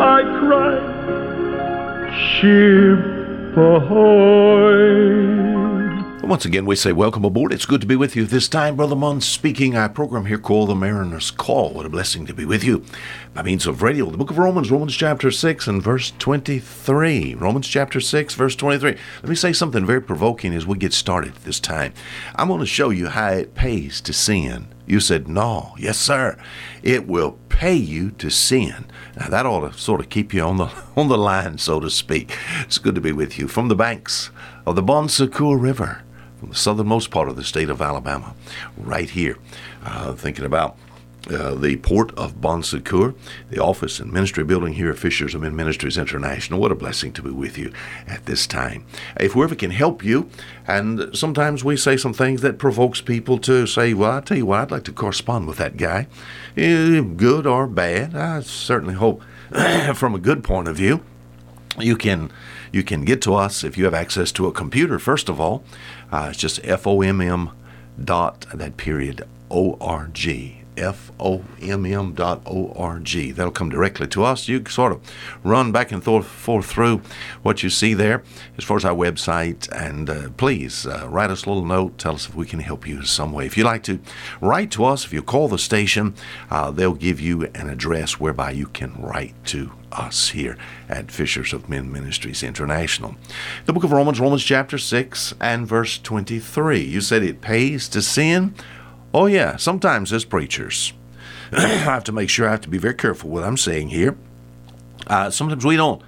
I cried, Ship ahoy! Once again, we say welcome aboard. It's good to be with you this time. Brother Munn speaking. Our program here called The Mariner's Call. What a blessing to be with you by means of radio. The book of Romans, Romans chapter 6 and verse 23. Romans chapter 6, verse 23. Let me say something very provoking as we get started this time. I'm going to show you how it pays to sin. You said, no. Yes, sir. It will pay you to sin. Now, that ought to sort of keep you on the, on the line, so to speak. It's good to be with you from the banks of the Bon Secour River from the southernmost part of the state of Alabama, right here. Uh, thinking about uh, the port of Bon Secour, the office and ministry building here at Fishers of Men Ministries International. What a blessing to be with you at this time. If we ever can help you, and sometimes we say some things that provokes people to say, well, I tell you what, I'd like to correspond with that guy, eh, good or bad. I certainly hope from a good point of view you can you can get to us if you have access to a computer first of all uh, it's just fomm dot that period org fomm dot org that'll come directly to us you sort of run back and forth through what you see there as far as our website and uh, please uh, write us a little note tell us if we can help you in some way if you'd like to write to us if you call the station uh, they'll give you an address whereby you can write to us here at Fishers of Men Ministries International. The book of Romans, Romans chapter 6 and verse 23. You said it pays to sin? Oh, yeah, sometimes as preachers. I have to make sure I have to be very careful what I'm saying here. Uh, sometimes we don't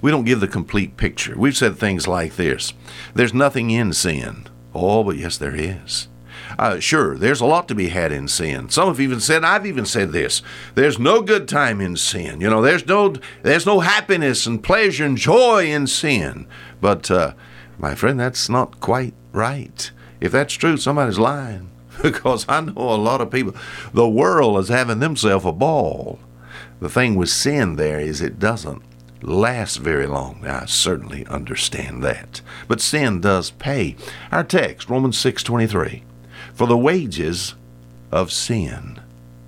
we don't give the complete picture. We've said things like this There's nothing in sin. Oh, but yes, there is. Uh, sure, there's a lot to be had in sin. Some have even said, I've even said this: there's no good time in sin. You know, there's no there's no happiness and pleasure and joy in sin. But uh, my friend, that's not quite right. If that's true, somebody's lying. Because I know a lot of people, the world is having themselves a ball. The thing with sin there is it doesn't last very long. I certainly understand that. But sin does pay. Our text, Romans 6:23 for the wages of sin.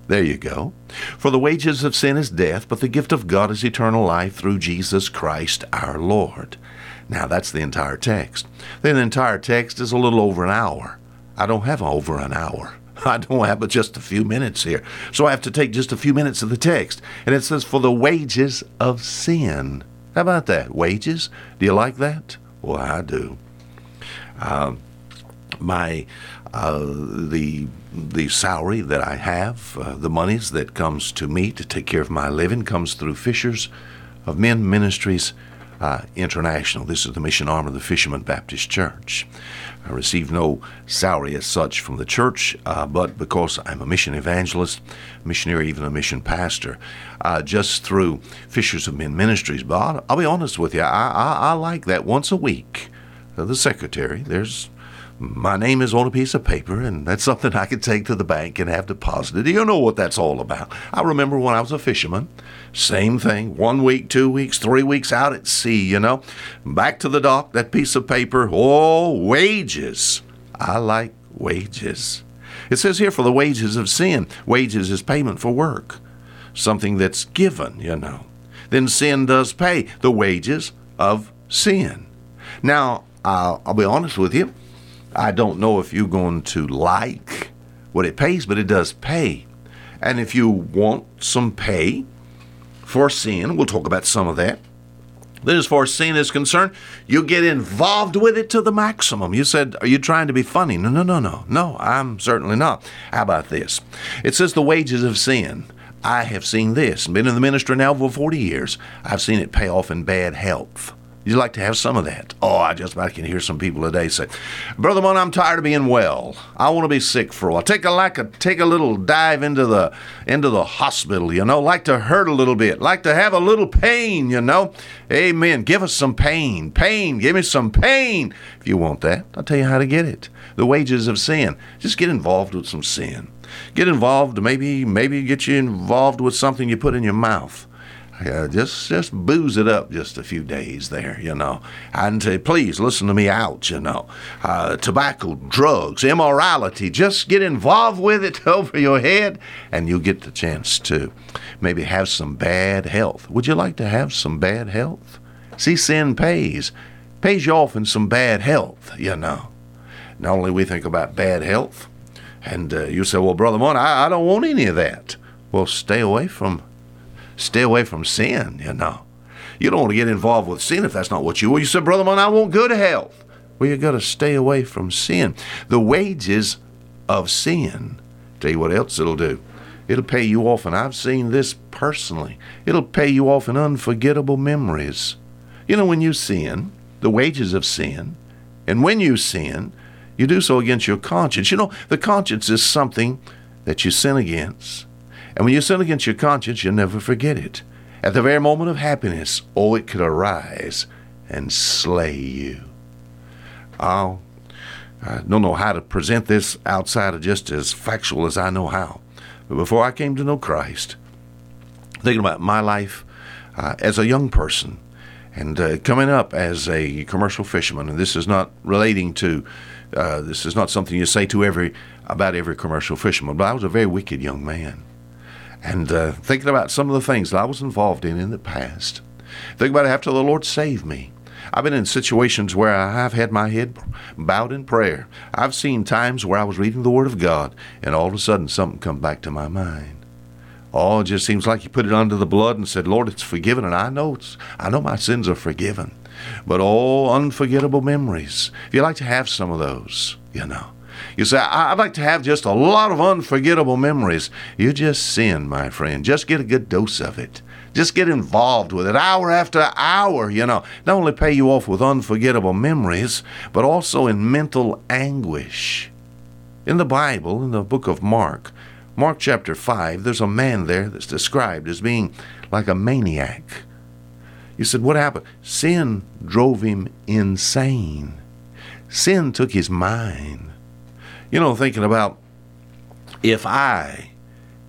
There you go. For the wages of sin is death, but the gift of God is eternal life through Jesus Christ our Lord. Now that's the entire text. Then the entire text is a little over an hour. I don't have over an hour. I don't have but just a few minutes here. So I have to take just a few minutes of the text. And it says, For the wages of sin. How about that? Wages? Do you like that? Well, I do. Um, my uh, the the salary that I have, uh, the monies that comes to me to take care of my living, comes through Fishers of Men Ministries uh, International. This is the mission arm of the Fisherman Baptist Church. I receive no salary as such from the church, uh, but because I'm a mission evangelist, missionary, even a mission pastor, uh, just through Fishers of Men Ministries. But I'll, I'll be honest with you, I, I, I like that once a week. Uh, the secretary, there's my name is on a piece of paper, and that's something I can take to the bank and have deposited. You know what that's all about. I remember when I was a fisherman, same thing. One week, two weeks, three weeks out at sea, you know. Back to the dock, that piece of paper. Oh, wages. I like wages. It says here for the wages of sin. Wages is payment for work, something that's given, you know. Then sin does pay the wages of sin. Now, I'll, I'll be honest with you. I don't know if you're going to like what it pays, but it does pay. And if you want some pay for sin, we'll talk about some of that. Then, as far as sin is concerned, you get involved with it to the maximum. You said, Are you trying to be funny? No, no, no, no. No, I'm certainly not. How about this? It says the wages of sin. I have seen this, been in the ministry now for 40 years. I've seen it pay off in bad health. You'd like to have some of that. Oh, I just about can hear some people today say, Brother Munn, I'm tired of being well. I want to be sick for a while. Take a like a take a little dive into the into the hospital, you know, like to hurt a little bit, like to have a little pain, you know. Amen. Give us some pain. Pain. Give me some pain. If you want that, I'll tell you how to get it. The wages of sin. Just get involved with some sin. Get involved, maybe maybe get you involved with something you put in your mouth. Uh, just just booze it up just a few days there, you know. And uh, please listen to me out, you know. Uh, tobacco, drugs, immorality, just get involved with it over your head, and you'll get the chance to maybe have some bad health. Would you like to have some bad health? See, sin pays, pays you off in some bad health, you know. Not only we think about bad health, and uh, you say, well, Brother Munn, I, I don't want any of that. Well, stay away from stay away from sin, you know. You don't want to get involved with sin if that's not what you want. You said, Brother Munn, I want good health. Well, you got to stay away from sin. The wages of sin, tell you what else it'll do. It'll pay you off, and I've seen this personally. It'll pay you off in unforgettable memories. You know, when you sin, the wages of sin, and when you sin, you do so against your conscience. You know, the conscience is something that you sin against and when you sin against your conscience, you'll never forget it. At the very moment of happiness, oh, it could arise and slay you. I'll, I don't know how to present this outside of just as factual as I know how. But before I came to know Christ, thinking about my life uh, as a young person and uh, coming up as a commercial fisherman, and this is not relating to, uh, this is not something you say to every about every commercial fisherman, but I was a very wicked young man and uh, thinking about some of the things that I was involved in in the past. Think about it after the Lord saved me. I've been in situations where I have had my head bowed in prayer. I've seen times where I was reading the Word of God, and all of a sudden something come back to my mind. Oh, it just seems like you put it under the blood and said, "Lord, it's forgiven," and I know it's, I know my sins are forgiven. But oh, unforgettable memories. If you like to have some of those, you know, you say, I'd like to have just a lot of unforgettable memories. You just sin, my friend. Just get a good dose of it. Just get involved with it hour after hour, you know. Not only pay you off with unforgettable memories, but also in mental anguish. In the Bible, in the book of Mark, Mark chapter 5, there's a man there that's described as being like a maniac. You said, What happened? Sin drove him insane. Sin took his mind. You know, thinking about if I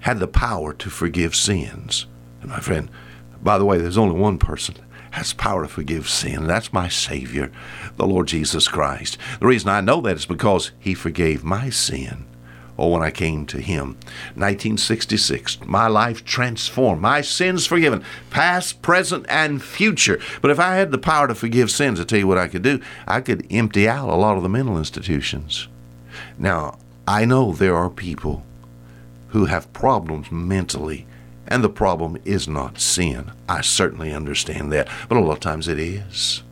had the power to forgive sins, and my friend, by the way, there's only one person has power to forgive sin. That's my Savior, the Lord Jesus Christ. The reason I know that is because He forgave my sin. Oh, when I came to Him, 1966, my life transformed, my sins forgiven, past, present, and future. But if I had the power to forgive sins, I tell you what I could do. I could empty out a lot of the mental institutions. Now, I know there are people who have problems mentally, and the problem is not sin. I certainly understand that, but a lot of times it is.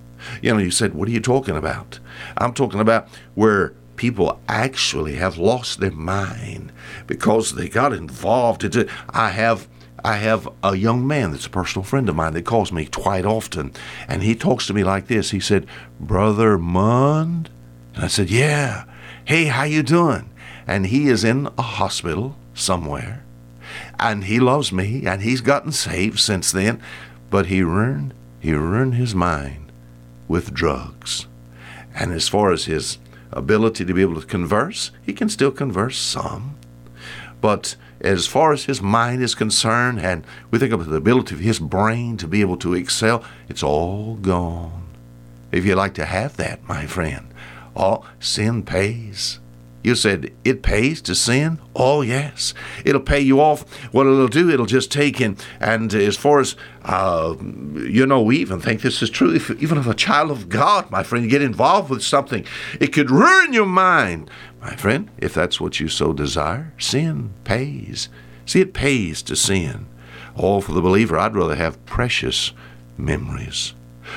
You know, you said, What are you talking about? I'm talking about where people actually have lost their mind because they got involved. Into, I have. I have a young man that's a personal friend of mine that calls me quite often, and he talks to me like this. He said, "Brother Mund," and I said, "Yeah." Hey, how you doing? And he is in a hospital somewhere. And he loves me and he's gotten saved since then. But he ruined he ruined his mind with drugs. And as far as his ability to be able to converse, he can still converse some. But as far as his mind is concerned, and we think of the ability of his brain to be able to excel, it's all gone. If you like to have that, my friend, Oh, sin pays. You said it pays to sin? Oh, yes. It'll pay you off. What it'll do, it'll just take in. And as far as, uh, you know, we even think this is true. If, even if a child of God, my friend, get involved with something, it could ruin your mind. My friend, if that's what you so desire, sin pays. See, it pays to sin. Oh, for the believer, I'd rather have precious memories.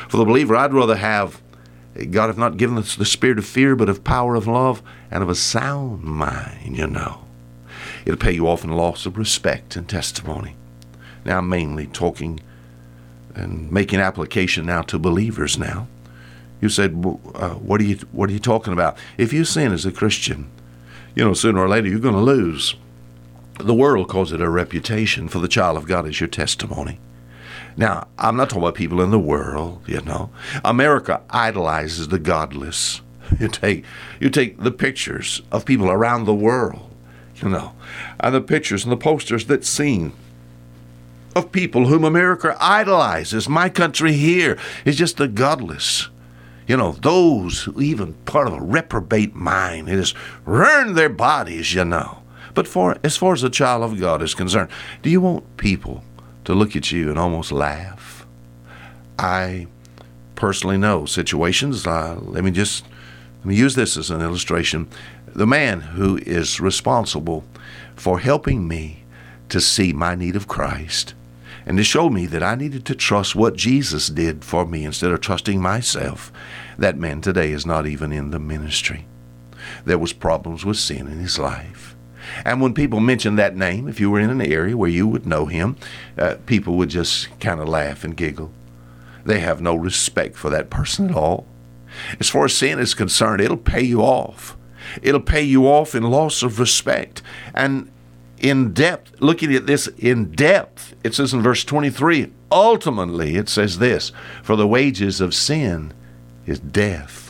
For the believer, I'd rather have God hath not given us the spirit of fear, but of power of love and of a sound mind, you know. It'll pay you off in loss of respect and testimony. Now, I'm mainly talking and making application now to believers now. You said, uh, what, are you, what are you talking about? If you sin as a Christian, you know, sooner or later you're going to lose. The world calls it a reputation for the child of God is your testimony. Now, I'm not talking about people in the world, you know. America idolizes the godless. You take you take the pictures of people around the world, you know, and the pictures and the posters that seen of people whom America idolizes. My country here is just the godless. You know, those who even part of a reprobate mind, it has ruined their bodies, you know. But for as far as a child of God is concerned, do you want people to look at you and almost laugh? I personally know situations. Uh, let me just let me use this as an illustration. The man who is responsible for helping me to see my need of Christ and to show me that I needed to trust what Jesus did for me instead of trusting myself. That man today is not even in the ministry. There was problems with sin in his life. And when people mention that name, if you were in an area where you would know him, uh, people would just kind of laugh and giggle. They have no respect for that person at all. As far as sin is concerned, it'll pay you off. It'll pay you off in loss of respect. And in depth, looking at this in depth, it says in verse 23 ultimately, it says this For the wages of sin is death.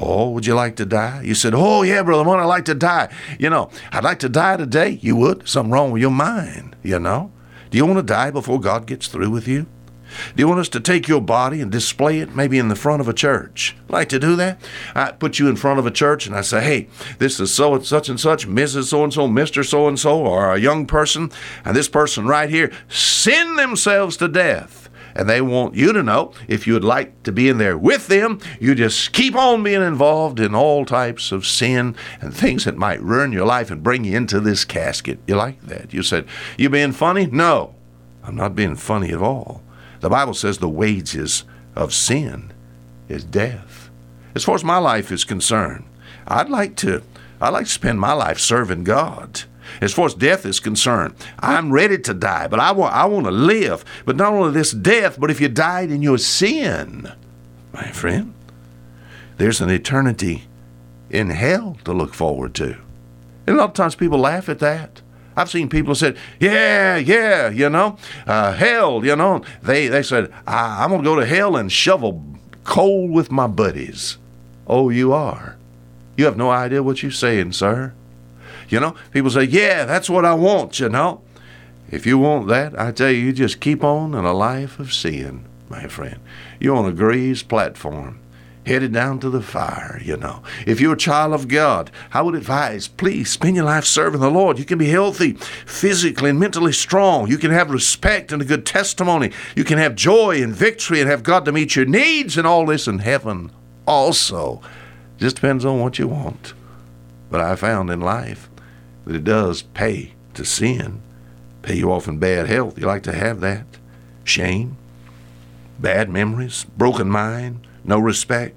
Oh, would you like to die? You said, Oh, yeah, Brother Munn, I'd like to die. You know, I'd like to die today. You would? Something wrong with your mind, you know? Do you want to die before God gets through with you? Do you want us to take your body and display it maybe in the front of a church? Like to do that? I put you in front of a church and I say, hey, this is so and such and such, Mrs. So and so, Mr. So and so, or a young person, and this person right here sin themselves to death. And they want you to know if you would like to be in there with them, you just keep on being involved in all types of sin and things that might ruin your life and bring you into this casket. You like that? You said, You being funny? No, I'm not being funny at all. The Bible says the wages of sin is death. As far as my life is concerned, I'd like to I'd like to spend my life serving God. As far as death is concerned, I'm ready to die, but I want I want to live. But not only this death, but if you died in your sin, my friend, there's an eternity in hell to look forward to. And a lot of times people laugh at that. I've seen people said, "Yeah, yeah, you know, uh, hell, you know." They they said, "I'm gonna go to hell and shovel coal with my buddies." Oh, you are. You have no idea what you're saying, sir. You know, people say, "Yeah, that's what I want," you know. If you want that, I tell you, you just keep on in a life of sin, my friend. You're on a greased platform headed down to the fire, you know. If you're a child of God, I would advise, please spend your life serving the Lord. You can be healthy, physically and mentally strong. You can have respect and a good testimony. You can have joy and victory and have God to meet your needs and all this in heaven also. Just depends on what you want. But I found in life it does pay to sin, pay you off in bad health. You like to have that. Shame, bad memories, broken mind, no respect,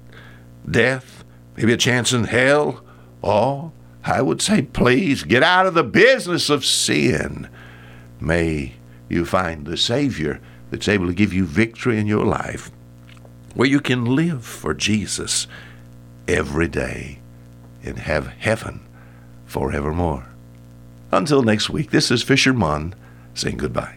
death, maybe a chance in hell, or I would say, please get out of the business of sin. May you find the Savior that's able to give you victory in your life, where you can live for Jesus every day and have heaven forevermore. Until next week, this is Fisher Munn saying goodbye.